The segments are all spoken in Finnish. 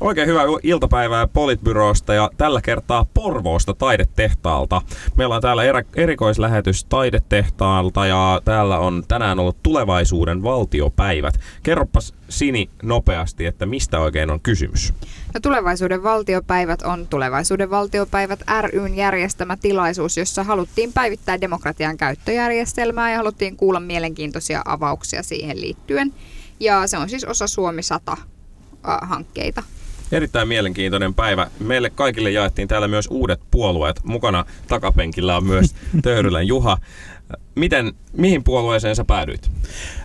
Oikein hyvää iltapäivää Politbyrosta ja tällä kertaa Porvoosta taidetehtaalta. Meillä on täällä erikoislähetys taidetehtaalta ja täällä on tänään ollut tulevaisuuden valtiopäivät. Kerropas Sini nopeasti, että mistä oikein on kysymys? No, tulevaisuuden valtiopäivät on tulevaisuuden valtiopäivät ryn järjestämä tilaisuus, jossa haluttiin päivittää demokratian käyttöjärjestelmää ja haluttiin kuulla mielenkiintoisia avauksia siihen liittyen. Ja se on siis osa Suomi 100-hankkeita. Erittäin mielenkiintoinen päivä. Meille kaikille jaettiin täällä myös uudet puolueet. Mukana takapenkillä on myös Töyrylän Juha. Miten, mihin puolueeseen sä päädyit?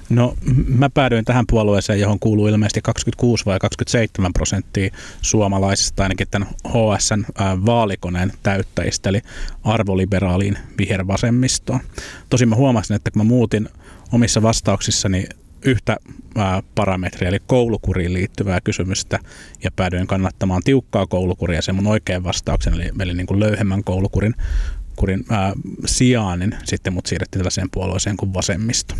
No mä päädyin tähän puolueeseen, johon kuuluu ilmeisesti 26 vai 27 prosenttia suomalaisista, ainakin tämän HSN vaalikoneen täyttäjistä, eli arvoliberaaliin vihervasemmistoon. Tosin mä huomasin, että kun mä muutin omissa vastauksissani yhtä parametria, eli koulukuriin liittyvää kysymystä, ja päädyin kannattamaan tiukkaa koulukuria, se mun oikein vastauksen, eli, eli niin kuin löyhemmän koulukurin kurin, ää, sijaan, niin sitten mut siirrettiin tällaiseen puolueeseen kuin vasemmisto.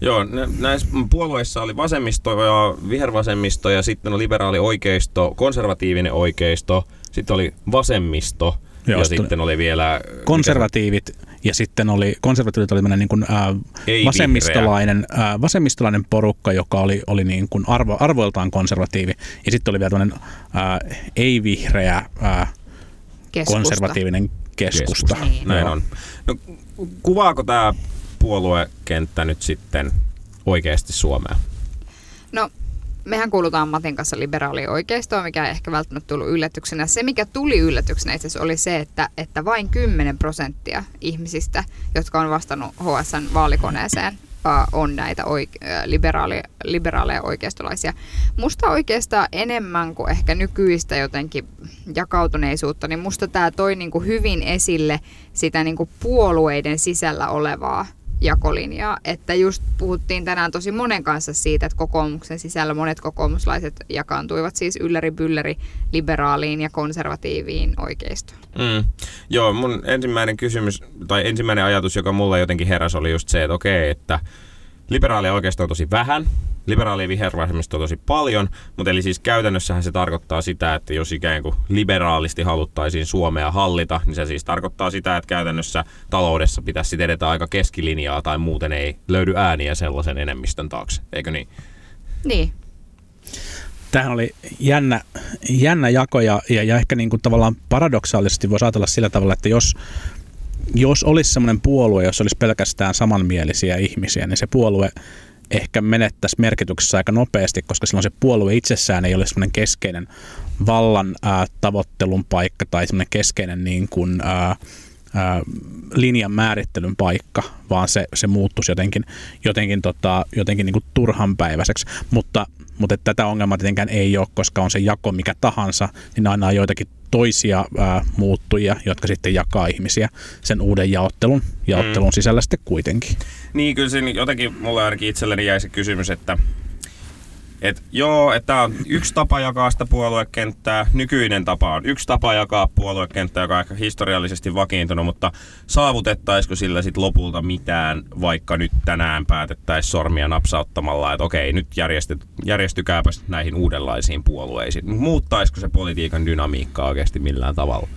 Joo, näissä puolueissa oli vasemmisto ja vihervasemmisto ja sitten on liberaali oikeisto, konservatiivinen oikeisto, sitten oli vasemmisto Joo, ja sitten oli vielä... Konservatiivit ja sitten oli, konservatiivit oli niin kuin, ää, vasemmistolainen, ää, vasemmistolainen porukka, joka oli, oli niin kuin arvo, arvoiltaan konservatiivi. Ja sitten oli vielä tämmöinen ei-vihreä ää, konservatiivinen keskusta. keskusta. Niin. Näin on. No, kuvaako tämä puoluekenttä nyt sitten oikeasti Suomea? No mehän kuulutaan Matin kanssa liberaalioikeistoon, mikä ei ehkä välttämättä tullut yllätyksenä. Se, mikä tuli yllätyksenä itse asiassa oli se, että, että vain 10 prosenttia ihmisistä, jotka on vastannut HSN vaalikoneeseen, on näitä oike- liberaali- liberaaleja oikeistolaisia. Musta oikeastaan enemmän kuin ehkä nykyistä jotenkin jakautuneisuutta, niin musta tämä toi niinku hyvin esille sitä niinku puolueiden sisällä olevaa jakolinjaa. Että just puhuttiin tänään tosi monen kanssa siitä, että kokoomuksen sisällä monet kokoomuslaiset jakaantuivat siis ylläri bylläri liberaaliin ja konservatiiviin oikeistoon. Mm. Joo, mun ensimmäinen kysymys tai ensimmäinen ajatus, joka mulle jotenkin heräsi, oli just se, että okei, että liberaalia oikeisto on tosi vähän, liberaali ja vihervasemmisto on tosi paljon, mutta eli siis käytännössähän se tarkoittaa sitä, että jos ikään kuin liberaalisti haluttaisiin Suomea hallita, niin se siis tarkoittaa sitä, että käytännössä taloudessa pitäisi edetä aika keskilinjaa tai muuten ei löydy ääniä sellaisen enemmistön taakse, eikö niin? Niin. Tähän oli jännä, jännä jako ja, ja, ja ehkä niin kuin tavallaan paradoksaalisesti voisi ajatella sillä tavalla, että jos jos olisi semmoinen puolue, jos olisi pelkästään samanmielisiä ihmisiä, niin se puolue ehkä menettäisi merkityksessä aika nopeasti, koska silloin se puolue itsessään ei ole semmoinen keskeinen vallan ää, tavoittelun paikka tai semmoinen keskeinen niin kuin, ää, ää, linjan määrittelyn paikka, vaan se, se muuttuisi jotenkin, jotenkin, tota, jotenkin niin kuin turhanpäiväiseksi. Mutta, mutta että tätä ongelmaa tietenkään ei ole, koska on se jako mikä tahansa, niin aina on joitakin toisia ää, muuttujia, jotka sitten jakaa ihmisiä sen uuden jaottelun, jaottelun mm. sisällä sitten kuitenkin. Niin, kyllä siinä jotenkin mulle ainakin itselleni jäi se kysymys, että et joo, että tämä on yksi tapa jakaa sitä puoluekenttää. Nykyinen tapa on yksi tapa jakaa puoluekenttää, joka on ehkä historiallisesti vakiintunut, mutta saavutettaisiko sillä sitten lopulta mitään, vaikka nyt tänään päätettäisiin sormia napsauttamalla, että okei, nyt järjesty, järjestykääpä näihin uudenlaisiin puolueisiin. Muuttaisiko se politiikan dynamiikkaa oikeasti millään tavalla?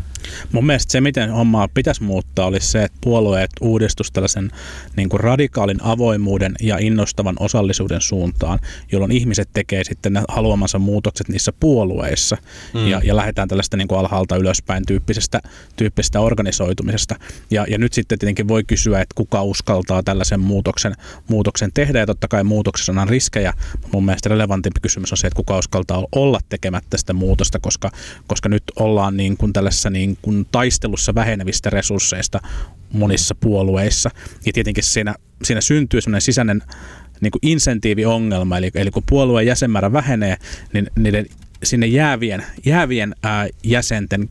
Mun mielestä se, miten hommaa pitäisi muuttaa, olisi se, että puolueet uudistus tällaisen niin kuin radikaalin avoimuuden ja innostavan osallisuuden suuntaan, jolloin ihmiset tekee sitten ne haluamansa muutokset niissä puolueissa mm. ja, ja lähdetään tällaista niin kuin alhaalta ylöspäin tyyppisestä, tyyppisestä organisoitumisesta. Ja, ja nyt sitten tietenkin voi kysyä, että kuka uskaltaa tällaisen muutoksen, muutoksen tehdä ja totta kai muutoksessa on riskejä. Mun mielestä relevantimpi kysymys on se, että kuka uskaltaa olla tekemättä sitä muutosta, koska, koska nyt ollaan niin kuin tällaisessa niin niin kuin taistelussa vähenevistä resursseista monissa puolueissa. Ja tietenkin siinä, siinä syntyy sellainen sisäinen niin kuin insentiiviongelma, eli, eli kun puolueen jäsenmäärä vähenee, niin niiden sinne jäävien, jäävien ää, jäsenten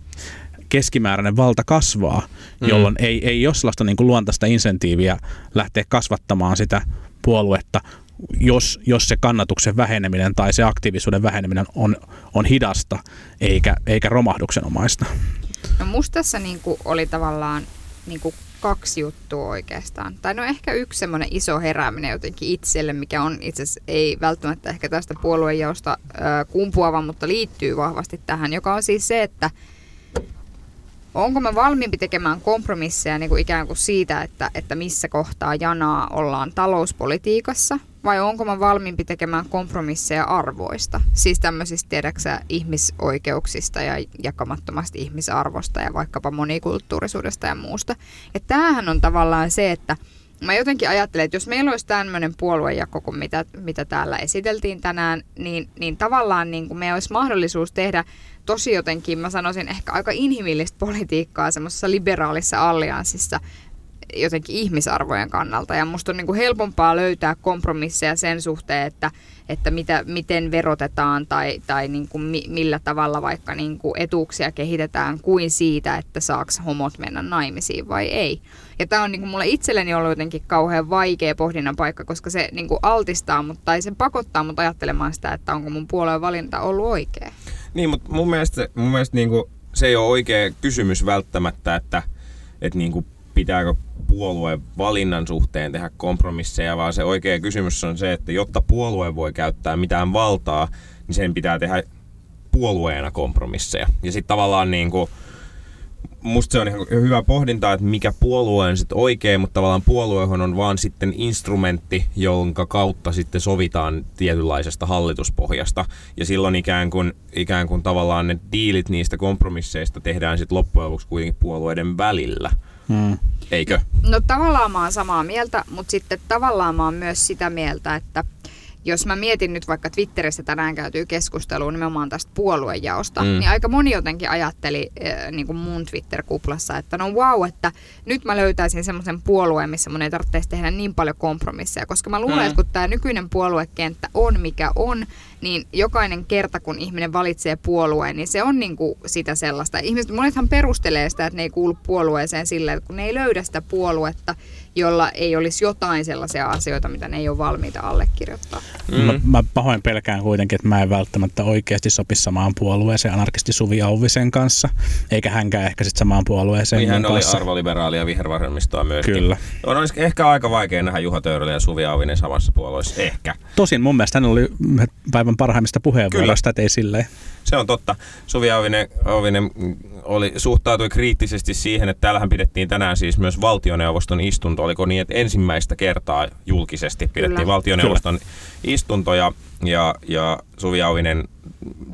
keskimääräinen valta kasvaa, mm. jolloin ei, ei ole sellaista niin kuin luontaista insentiiviä lähteä kasvattamaan sitä puoluetta, jos, jos se kannatuksen väheneminen tai se aktiivisuuden väheneminen on, on hidasta eikä, eikä romahduksenomaista. No musta tässä niin kuin oli tavallaan niin kuin kaksi juttua oikeastaan. Tai no ehkä yksi semmoinen iso herääminen jotenkin itselle, mikä on itse asiassa ei välttämättä ehkä tästä puoluejaosta kumpuava, mutta liittyy vahvasti tähän, joka on siis se, että onko mä valmiimpi tekemään kompromisseja niin kuin ikään kuin siitä, että, että missä kohtaa janaa ollaan talouspolitiikassa, vai onko mä valmiimpi tekemään kompromisseja arvoista? Siis tämmöisistä, tiedäksä, ihmisoikeuksista ja jakamattomasti ihmisarvosta ja vaikkapa monikulttuurisuudesta ja muusta. Ja tämähän on tavallaan se, että mä jotenkin ajattelen, että jos meillä olisi tämmöinen puoluejako kuin mitä, mitä täällä esiteltiin tänään, niin, niin tavallaan niin kuin meillä olisi mahdollisuus tehdä tosi jotenkin, mä sanoisin ehkä aika inhimillistä politiikkaa semmoisessa liberaalissa allianssissa jotenkin ihmisarvojen kannalta. Ja musta on niin kuin helpompaa löytää kompromisseja sen suhteen, että, että mitä, miten verotetaan tai, tai niin kuin mi, millä tavalla vaikka niin kuin etuuksia kehitetään kuin siitä, että saaks homot mennä naimisiin vai ei. Ja tämä on niin kuin mulle itselleni ollut jotenkin kauhean vaikea pohdinnan paikka, koska se niin kuin altistaa mut, tai se pakottaa mut ajattelemaan sitä, että onko mun puolueen valinta ollut oikea. Niin, mutta mun mielestä, mun mielestä niin kuin, se ei ole oikea kysymys välttämättä, että, että niin kuin, pitääkö puolueen valinnan suhteen tehdä kompromisseja, vaan se oikea kysymys on se, että jotta puolue voi käyttää mitään valtaa, niin sen pitää tehdä puolueena kompromisseja. Ja sitten tavallaan niin kuin, musta se on ihan hyvä pohdinta, että mikä puolue on sitten oikein, mutta tavallaan puoluehan on vaan sitten instrumentti, jonka kautta sitten sovitaan tietynlaisesta hallituspohjasta. Ja silloin ikään kuin, ikään kuin tavallaan ne diilit niistä kompromisseista tehdään sitten loppujen lopuksi kuitenkin puolueiden välillä. Hmm. Eikö? No tavallaan mä oon samaa mieltä, mutta sitten tavallaan mä oon myös sitä mieltä, että – jos mä mietin nyt vaikka Twitterissä tänään käytyy keskustelua nimenomaan tästä puoluejaosta, mm. niin aika moni jotenkin ajatteli äh, niin kuin mun Twitter-kuplassa, että no wow, että nyt mä löytäisin semmoisen puolueen, missä mun ei tarvitsisi tehdä niin paljon kompromisseja, koska mä luulen, mm. että kun tämä nykyinen puoluekenttä on mikä on, niin jokainen kerta, kun ihminen valitsee puolueen, niin se on niin kuin sitä sellaista. Ihmiset, monethan perustelee sitä, että ne ei kuulu puolueeseen sillä, että kun ne ei löydä sitä puoluetta, jolla ei olisi jotain sellaisia asioita, mitä ne ei ole valmiita allekirjoittaa. Mm. Mä, mä pahoin pelkään kuitenkin, että mä en välttämättä oikeasti sopi samaan puolueeseen anarkisti Suvi Auvisen kanssa, eikä hänkään ehkä sitten samaan puolueeseen. Niin hän oli kanssa. arvoliberaali ja vihervasemmistoa myöskin. Kyllä. On olisi ehkä aika vaikea nähdä Juha Töyrylä ja Suvi Auvinen samassa puolueessa, ehkä. Tosin mun mielestä hän oli päivän parhaimmista puheenvuoroista, että ei silleen. Se on totta. Suvi Auvinen, Auvinen oli, suhtautui kriittisesti siihen, että täällähän pidettiin tänään siis myös valtioneuvoston istunto. Oliko niin, että ensimmäistä kertaa julkisesti pidettiin Kyllä. valtioneuvoston Kyllä. istunto ja, ja, ja Suvi Auvinen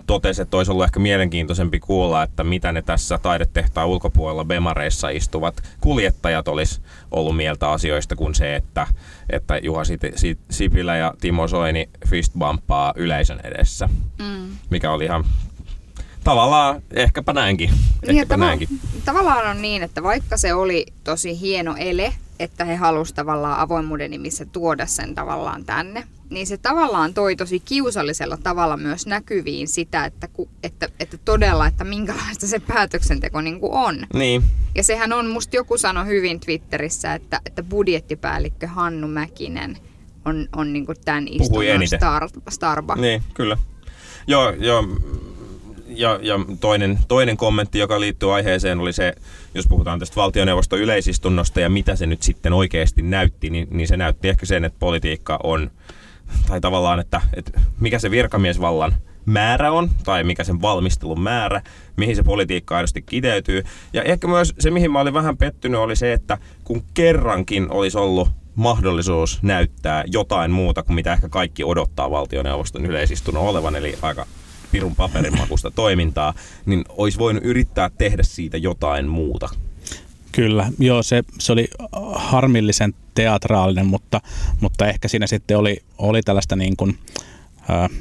totesi, että olisi ollut ehkä mielenkiintoisempi kuulla, että mitä ne tässä taidetehtaan ulkopuolella Bemareissa istuvat kuljettajat olisi ollut mieltä asioista kuin se, että, että Juha Sipilä ja Timo Soini fistbumppaa yleisön edessä, mm. mikä oli ihan tavallaan ehkäpä näinkin. Niin, ehkäpä tava- näinkin. Tavallaan on niin, että vaikka se oli tosi hieno ele, että he halusivat tavallaan avoimuuden nimissä tuoda sen tavallaan tänne, niin se tavallaan toi tosi kiusallisella tavalla myös näkyviin sitä, että, että, että todella, että minkälaista se päätöksenteko niin kuin on. Niin. Ja sehän on, musta joku sanoi hyvin Twitterissä, että, että budjettipäällikkö Hannu Mäkinen on, on niin kuin tämän istunnon star, Starbucks. Niin, kyllä. Joo, joo ja, ja toinen, toinen kommentti, joka liittyy aiheeseen, oli se, jos puhutaan tästä valtioneuvoston yleisistunnosta ja mitä se nyt sitten oikeasti näytti, niin, niin se näytti ehkä sen, että politiikka on, tai tavallaan, että, että mikä se virkamiesvallan määrä on, tai mikä sen valmistelun määrä, mihin se politiikka aidosti kiteytyy. Ja ehkä myös se, mihin mä olin vähän pettynyt, oli se, että kun kerrankin olisi ollut mahdollisuus näyttää jotain muuta kuin mitä ehkä kaikki odottaa valtioneuvoston yleisistunnon olevan, eli aika pirun paperimakusta toimintaa, niin olisi voinut yrittää tehdä siitä jotain muuta. Kyllä, joo, se, se oli harmillisen teatraalinen, mutta, mutta ehkä siinä sitten oli, oli tällaista niin kuin,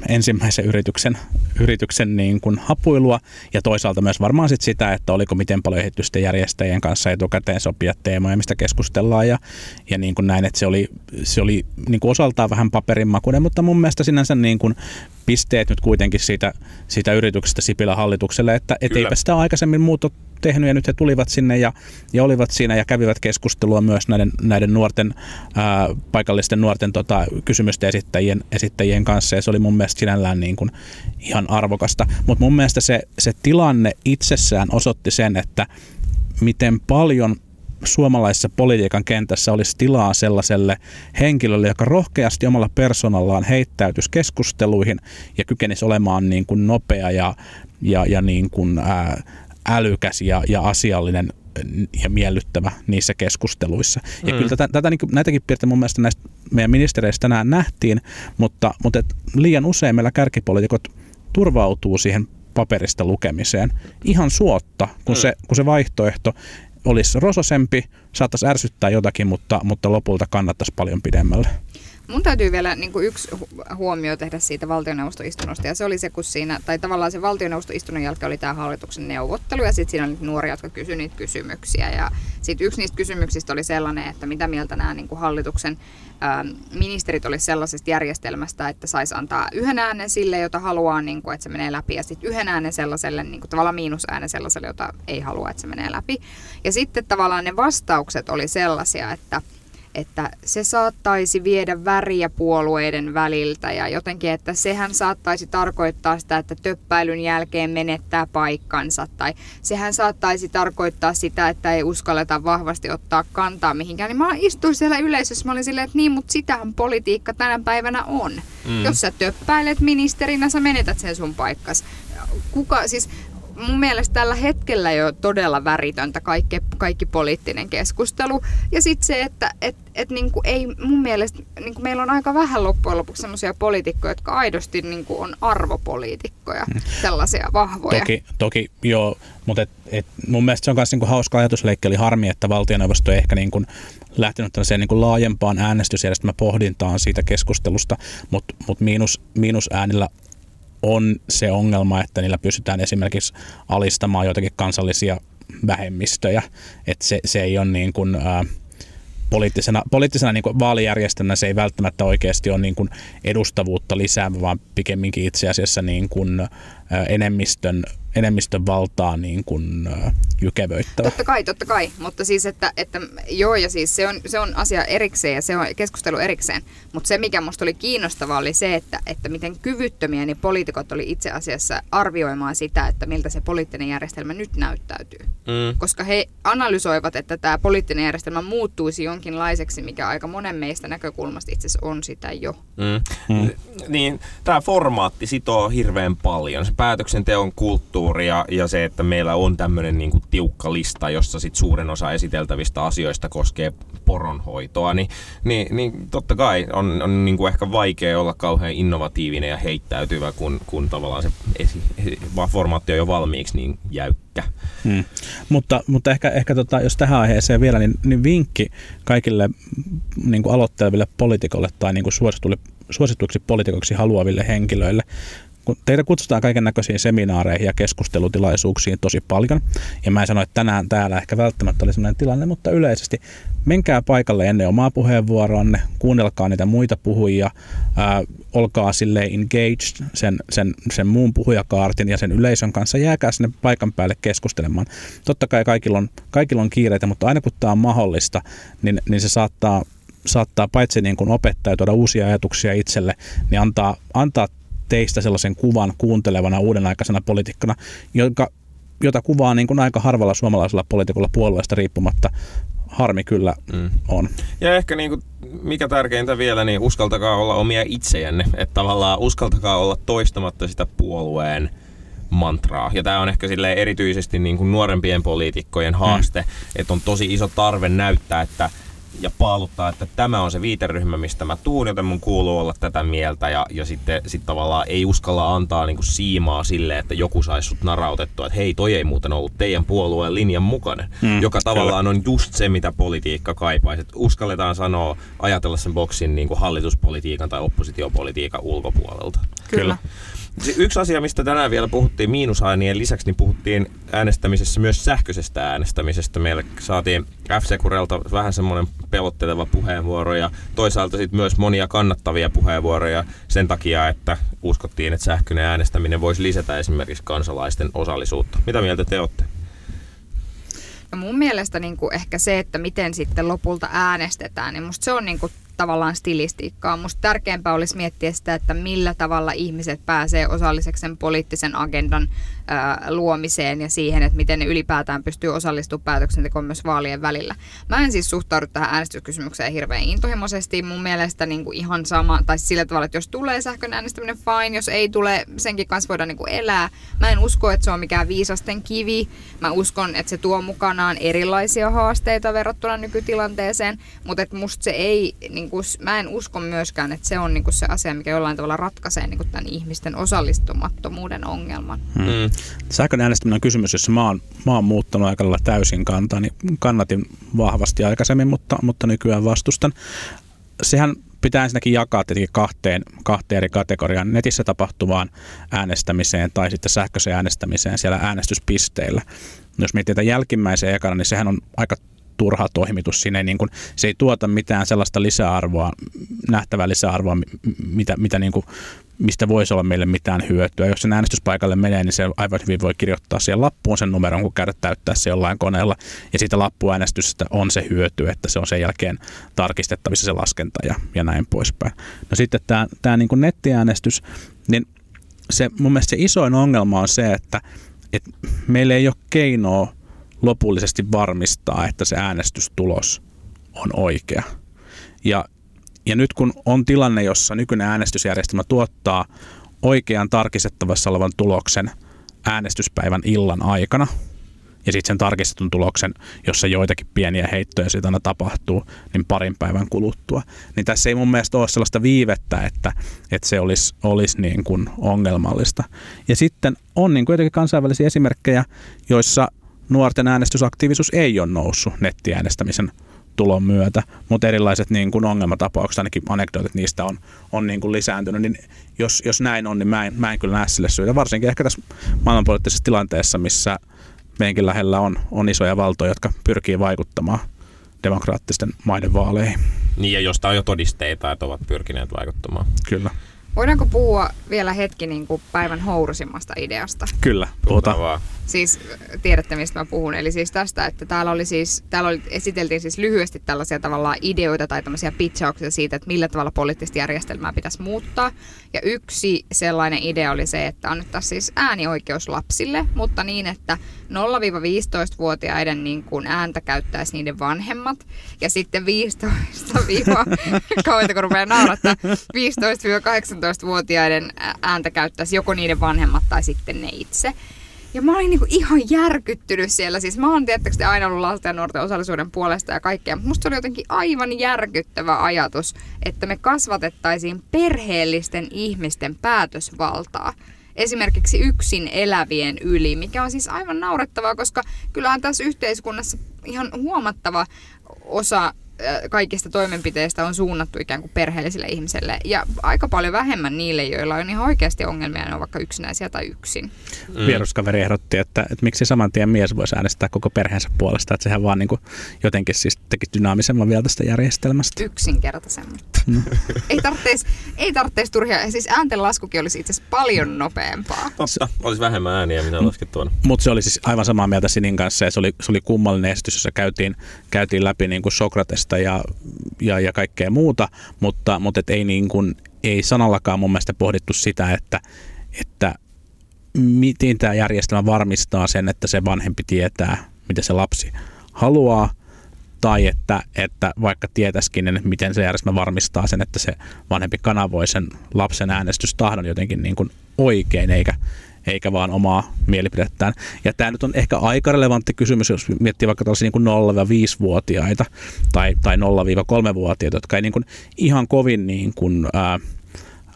ensimmäisen yrityksen, yrityksen niin kuin hapuilua. Ja toisaalta myös varmaan sit sitä, että oliko miten paljon ehitysten järjestäjien kanssa etukäteen sopia teemoja, mistä keskustellaan. Ja, ja niin kuin näin, että se oli, se oli niin kuin osaltaan vähän paperinmakuinen, mutta mun mielestä sinänsä niin kuin pisteet nyt kuitenkin siitä, siitä yrityksestä Sipilän hallitukselle, että et eipä sitä aikaisemmin muuta tehnyt ja nyt he tulivat sinne ja, ja olivat siinä ja kävivät keskustelua myös näiden, näiden nuorten, ää, paikallisten nuorten tota, kysymysten esittäjien, esittäjien kanssa ja se oli mun mielestä sinällään niin kuin ihan arvokasta. Mutta mun mielestä se, se tilanne itsessään osoitti sen, että miten paljon suomalaisessa politiikan kentässä olisi tilaa sellaiselle henkilölle, joka rohkeasti omalla persoonallaan heittäytyisi keskusteluihin ja kykenisi olemaan niin kuin nopea ja, ja, ja niin kuin, ää, älykäs ja, ja asiallinen ja miellyttävä niissä keskusteluissa. Ja mm. kyllä tätä, tätä, niin näitäkin piirteitä mun mielestä näistä meidän ministereistä tänään nähtiin, mutta, mutta et liian usein meillä kärkipolitiikot turvautuu siihen paperista lukemiseen ihan suotta, kun, mm. se, kun se vaihtoehto olisi rososempi, saattaisi ärsyttää jotakin, mutta, mutta lopulta kannattaisi paljon pidemmälle. Mun täytyy vielä niin kuin yksi huomio tehdä siitä valtioneuvostoistunnosta, ja se oli se, kun siinä, tai tavallaan se valtioneuvostoistunnon jälkeen oli tämä hallituksen neuvottelu, ja sitten siinä oli nuoria, jotka kysyivät niitä kysymyksiä, ja sitten yksi niistä kysymyksistä oli sellainen, että mitä mieltä nämä niin kuin hallituksen ää, ministerit olisi sellaisesta järjestelmästä, että saisi antaa yhden äänen sille, jota haluaa, niin kuin, että se menee läpi, ja sitten yhden äänen sellaiselle, niin kuin tavallaan miinusäänen sellaiselle, jota ei halua, että se menee läpi. Ja sitten tavallaan ne vastaukset oli sellaisia, että että se saattaisi viedä väriä puolueiden väliltä ja jotenkin, että sehän saattaisi tarkoittaa sitä, että töppäilyn jälkeen menettää paikkansa tai sehän saattaisi tarkoittaa sitä, että ei uskalleta vahvasti ottaa kantaa mihinkään. Niin mä istuin siellä yleisössä, mä olin silleen, että niin, mutta sitähän politiikka tänä päivänä on. Mm. Jos sä töppäilet ministerinä, sä menetät sen sun paikkas. Kuka, siis mun mielestä tällä hetkellä jo todella väritöntä kaikki, kaikki poliittinen keskustelu. Ja sitten se, että et, et niinku ei mun mielestä, niinku meillä on aika vähän loppujen lopuksi sellaisia poliitikkoja, jotka aidosti niinku on arvopoliitikkoja, sellaisia vahvoja. Toki, toki joo, mutta et, et mun mielestä se on myös niinku hauska ajatusleikki, eli harmi, että valtioneuvosto ei ehkä niinku lähtenyt tällaiseen niin kuin laajempaan äänestysjärjestelmäpohdintaan siitä keskustelusta, mutta mut miinus, miinusäänillä on se ongelma, että niillä pystytään esimerkiksi alistamaan joitakin kansallisia vähemmistöjä. Että se, se ei ole niin kuin, ää, poliittisena, poliittisena niin kuin vaalijärjestelmänä se ei välttämättä oikeasti ole niin kuin edustavuutta lisäävä, vaan pikemminkin itse asiassa niin kuin, ää, enemmistön enemmistön valtaa niin kuin, jykevöittävä. Totta kai, totta kai, mutta siis että, että joo ja siis se on, se on asia erikseen ja se on keskustelu erikseen, mutta se mikä musta oli kiinnostavaa oli se, että, että miten kyvyttömiä niin poliitikot oli itse asiassa arvioimaan sitä, että miltä se poliittinen järjestelmä nyt näyttäytyy. Mm. Koska he analysoivat, että tämä poliittinen järjestelmä muuttuisi jonkinlaiseksi, mikä aika monen meistä näkökulmasta itse asiassa on sitä jo. Mm. Mm. Niin, tämä formaatti sitoo hirveän paljon. Se päätöksenteon kulttuuri kulttuuri ja, ja se, että meillä on tämmöinen niin tiukka lista, jossa sit suurin osa esiteltävistä asioista koskee poronhoitoa, niin, niin, niin totta kai on, on niin kuin ehkä vaikea olla kauhean innovatiivinen ja heittäytyvä, kun, kun tavallaan se esi, formaatti on jo valmiiksi niin jäykkä. Hmm. Mutta, mutta ehkä, ehkä tota, jos tähän aiheeseen vielä, niin, niin vinkki kaikille niin kuin aloitteleville poliitikoille tai niin kuin suosituiksi poliitikoksi haluaville henkilöille kun teitä kutsutaan kaiken näköisiin seminaareihin ja keskustelutilaisuuksiin tosi paljon, ja mä en sano, että tänään täällä ehkä välttämättä oli sellainen tilanne, mutta yleisesti menkää paikalle ennen omaa puheenvuoroanne, kuunnelkaa niitä muita puhujia, ää, olkaa sille engaged sen, sen, sen muun puhujakaartin ja sen yleisön kanssa, jääkää sinne paikan päälle keskustelemaan. Totta kai kaikilla on, kaikilla on kiireitä, mutta aina kun tämä on mahdollista, niin, niin se saattaa saattaa paitsi niin kuin opettaa ja tuoda uusia ajatuksia itselle, niin antaa, antaa teistä sellaisen kuvan kuuntelevana uudenaikaisena poliitikkona, joka, jota kuvaa niin kuin aika harvalla suomalaisella poliitikolla puolueesta riippumatta harmi kyllä mm. on. Ja ehkä niin kuin, mikä tärkeintä vielä, niin uskaltakaa olla omia itsejänne. Että tavallaan uskaltakaa olla toistamatta sitä puolueen mantraa. Ja tämä on ehkä erityisesti niin kuin nuorempien poliitikkojen haaste, mm. että on tosi iso tarve näyttää, että – ja paaluttaa, että tämä on se viiteryhmä, mistä mä tuun, joten mun kuuluu olla tätä mieltä ja, ja sitten sit tavallaan ei uskalla antaa niinku siimaa sille, että joku saisi sut narautettua, että hei, toi ei muuten ollut teidän puolueen linjan mukainen, hmm, joka tavallaan kyllä. on just se, mitä politiikka kaipaisi. Että uskalletaan sanoa, ajatella sen boksin niinku hallituspolitiikan tai oppositiopolitiikan ulkopuolelta. Kyllä. kyllä. Yksi asia, mistä tänään vielä puhuttiin miinusainien lisäksi, niin puhuttiin äänestämisessä myös sähköisestä äänestämisestä. Meille saatiin f Kurelta vähän semmoinen pelotteleva puheenvuoro ja toisaalta sitten myös monia kannattavia puheenvuoroja sen takia, että uskottiin, että sähköinen äänestäminen voisi lisätä esimerkiksi kansalaisten osallisuutta. Mitä mieltä te olette? No mun mielestä niin kuin ehkä se, että miten sitten lopulta äänestetään, niin musta se on niin kuin tavallaan stilistiikkaa. Musta tärkeämpää olisi miettiä sitä, että millä tavalla ihmiset pääsee osalliseksi sen poliittisen agendan ää, luomiseen ja siihen, että miten ne ylipäätään pystyy osallistumaan päätöksentekoon myös vaalien välillä. Mä en siis suhtaudu tähän äänestyskysymykseen hirveän intohimoisesti. Mun mielestä niin kuin ihan sama, tai sillä tavalla, että jos tulee sähkön äänestäminen, fine. Jos ei tule, senkin kanssa voidaan niin kuin elää. Mä en usko, että se on mikään viisasten kivi. Mä uskon, että se tuo mukanaan erilaisia haasteita verrattuna nykytilanteeseen, mutta että musta se ei, niin kuin, mä en usko myöskään, että se on niin kuin se asia, mikä jollain tavalla ratkaisee niin kuin tämän ihmisten osallistumattomuuden ongelman. Mm. Sähkön äänestäminen on kysymys, jossa mä oon, mä oon muuttanut aika lailla täysin kantaa, niin kannatin vahvasti aikaisemmin, mutta, mutta nykyään vastustan. Sehän pitää ensinnäkin jakaa tietenkin kahteen, kahteen eri kategoriaan, netissä tapahtuvaan äänestämiseen tai sitten sähköiseen äänestämiseen siellä äänestyspisteillä. Jos mietitään jälkimmäisen ekana, niin sehän on aika turha toimitus. Siinä ei, niin kuin, se ei tuota mitään sellaista lisäarvoa, nähtävää lisäarvoa, mitä, mitä niin kuin, mistä voisi olla meille mitään hyötyä. Jos sen äänestyspaikalle menee, niin se aivan hyvin voi kirjoittaa siihen lappuun sen numeron, kun käydä täyttää se jollain koneella. Ja siitä loppuäänestystä on se hyöty, että se on sen jälkeen tarkistettavissa se laskenta ja, ja näin poispäin. No sitten tämä, tämä niin kuin nettiäänestys, niin se, mun mielestä se isoin ongelma on se, että, että meillä ei ole keinoa lopullisesti varmistaa, että se äänestystulos on oikea. Ja, ja nyt kun on tilanne, jossa nykyinen äänestysjärjestelmä tuottaa oikean tarkistettavassa olevan tuloksen äänestyspäivän illan aikana, ja sitten sen tarkistetun tuloksen, jossa joitakin pieniä heittoja siitä aina tapahtuu, niin parin päivän kuluttua. Niin tässä ei mun mielestä ole sellaista viivettä, että, että se olisi, olisi niin kuin ongelmallista. Ja sitten on niin kuin jotenkin kansainvälisiä esimerkkejä, joissa nuorten äänestysaktiivisuus ei ole noussut nettiäänestämisen tulon myötä, mutta erilaiset niin kuin ongelmatapaukset, ainakin anekdootit niistä on, on niin kuin lisääntynyt, niin jos, jos näin on, niin mä en, mä en kyllä näe sille syytä. Varsinkin ehkä tässä maailmanpoliittisessa tilanteessa, missä meidänkin lähellä on, on isoja valtoja, jotka pyrkii vaikuttamaan demokraattisten maiden vaaleihin. Niin, ja josta on jo todisteita, että ovat pyrkineet vaikuttamaan. Kyllä. Voidaanko puhua vielä hetki niin kuin päivän hourusimmasta ideasta? Kyllä, puhutaan vaan. Siis tiedätte, mistä mä puhun. Eli siis tästä, että täällä, oli siis, täällä oli, esiteltiin siis lyhyesti tällaisia tavallaan ideoita tai tämmöisiä pitchauksia siitä, että millä tavalla poliittista järjestelmää pitäisi muuttaa. Ja yksi sellainen idea oli se, että annettaisiin siis äänioikeus lapsille, mutta niin, että 0-15-vuotiaiden niin kuin ääntä käyttäisi niiden vanhemmat. Ja sitten 15 kauan kun rupeaa naurattaa, 15-18-vuotiaiden ääntä käyttäisi joko niiden vanhemmat tai sitten ne itse. Ja mä olin niinku ihan järkyttynyt siellä. Siis mä oon tietysti aina ollut lasten ja nuorten osallisuuden puolesta ja kaikkea, mutta musta oli jotenkin aivan järkyttävä ajatus, että me kasvatettaisiin perheellisten ihmisten päätösvaltaa esimerkiksi yksin elävien yli, mikä on siis aivan naurettavaa, koska kyllähän tässä yhteiskunnassa ihan huomattava osa kaikista toimenpiteistä on suunnattu ikään kuin perheellisille ihmisille ja aika paljon vähemmän niille, joilla on ihan oikeasti ongelmia, ne on vaikka yksinäisiä tai yksin. Mm. Vieruskaveri ehdotti, että, että miksi saman tien mies voisi äänestää koko perheensä puolesta, että sehän vaan niin kuin jotenkin siis teki dynaamisemman vielä tästä järjestelmästä. Yksinkertaisemman. No. ei tarvitsisi ei tarvitsisi turhia, siis ääntenlaskukin olisi itse asiassa paljon nopeampaa. Totta, olisi vähemmän ääniä, mitä mm. laskettavana. Mutta se oli siis aivan samaa mieltä Sinin kanssa ja se oli, se oli kummallinen esitys, jossa käytiin, käytiin läpi niin kuin Sokratesta ja, ja, ja kaikkea muuta, mutta, mutta et ei, niin kuin, ei sanallakaan mun mielestä pohdittu sitä, että, että miten tämä järjestelmä varmistaa sen, että se vanhempi tietää, mitä se lapsi haluaa, tai että, että vaikka tietäisikin, niin miten se järjestelmä varmistaa sen, että se vanhempi kanavoi sen lapsen äänestystahdon jotenkin niin kuin oikein, eikä, eikä vaan omaa mielipidettään. Ja tämä nyt on ehkä aika relevantti kysymys, jos miettii vaikka tällaisia niin 0-5-vuotiaita tai, tai 0-3-vuotiaita, jotka ei niin kuin ihan kovin niin kuin, ää,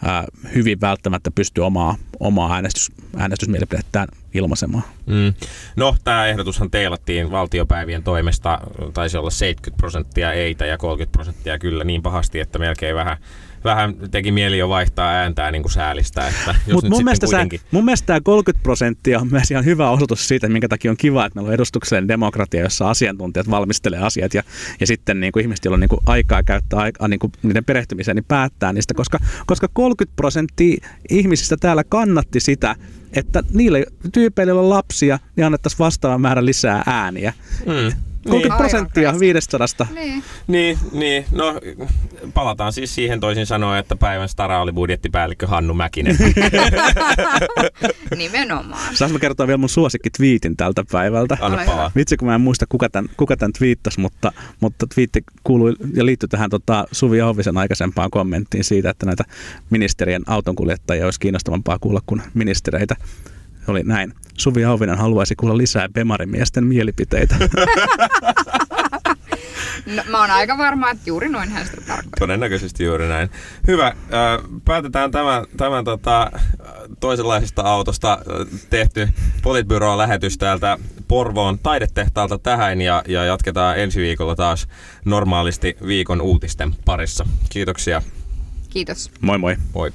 ää, hyvin välttämättä pysty omaa, omaa äänestys, äänestysmielipidettään ilmaisemaan. Mm. No, tämä ehdotushan teilattiin valtiopäivien toimesta, taisi olla 70 prosenttia eitä ja 30 prosenttia kyllä niin pahasti, että melkein vähän vähän teki mieli jo vaihtaa ääntää niin kuin säälistä. Että Mut mun, mielestä kuitenkin... sä, mun mielestä tämä 30 prosenttia on myös ihan hyvä osoitus siitä, minkä takia on kiva, että meillä on edustuksellinen demokratia, jossa asiantuntijat valmistelee asiat ja, ja sitten niin kuin ihmiset, joilla on niin kuin aikaa käyttää aikaa niin kuin niiden perehtymiseen, niin päättää niistä, koska, koska 30 prosenttia ihmisistä täällä kannatti sitä, että niille tyypeille, joilla on lapsia, niin annettaisiin vastaava määrä lisää ääniä. Mm. 30 Aivan prosenttia crazy. 500. Niin. Niin, niin, no palataan siis siihen toisin sanoen, että päivän stara oli budjettipäällikkö Hannu Mäkinen. Nimenomaan. Saanko mä kertoa vielä mun suosikkitviitin tältä päivältä? Anna palaa. Vitsi, kun mä en muista, kuka tämän, kuka tämän twiittasi, mutta, mutta twiitti kuului ja liittyi tähän tota, Suvi Ahvisen aikaisempaan kommenttiin siitä, että näitä ministerien autonkuljettajia olisi kiinnostavampaa kuulla kuin ministereitä. Oli näin. Suvi Ahvinen haluaisi kuulla lisää Bemarimiesten mielipiteitä. No, mä oon aika varma, että juuri noin hän sitä tarkoittaa. Todennäköisesti juuri näin. Hyvä. äh, Päätetään tämän, tämän tota, toisenlaisesta autosta äh, tehty Politbyro-lähetys täältä Porvoon taidetehtaalta tähän ja, ja jatketaan ensi viikolla taas normaalisti viikon uutisten parissa. Kiitoksia. Kiitos. moi moi. Moi.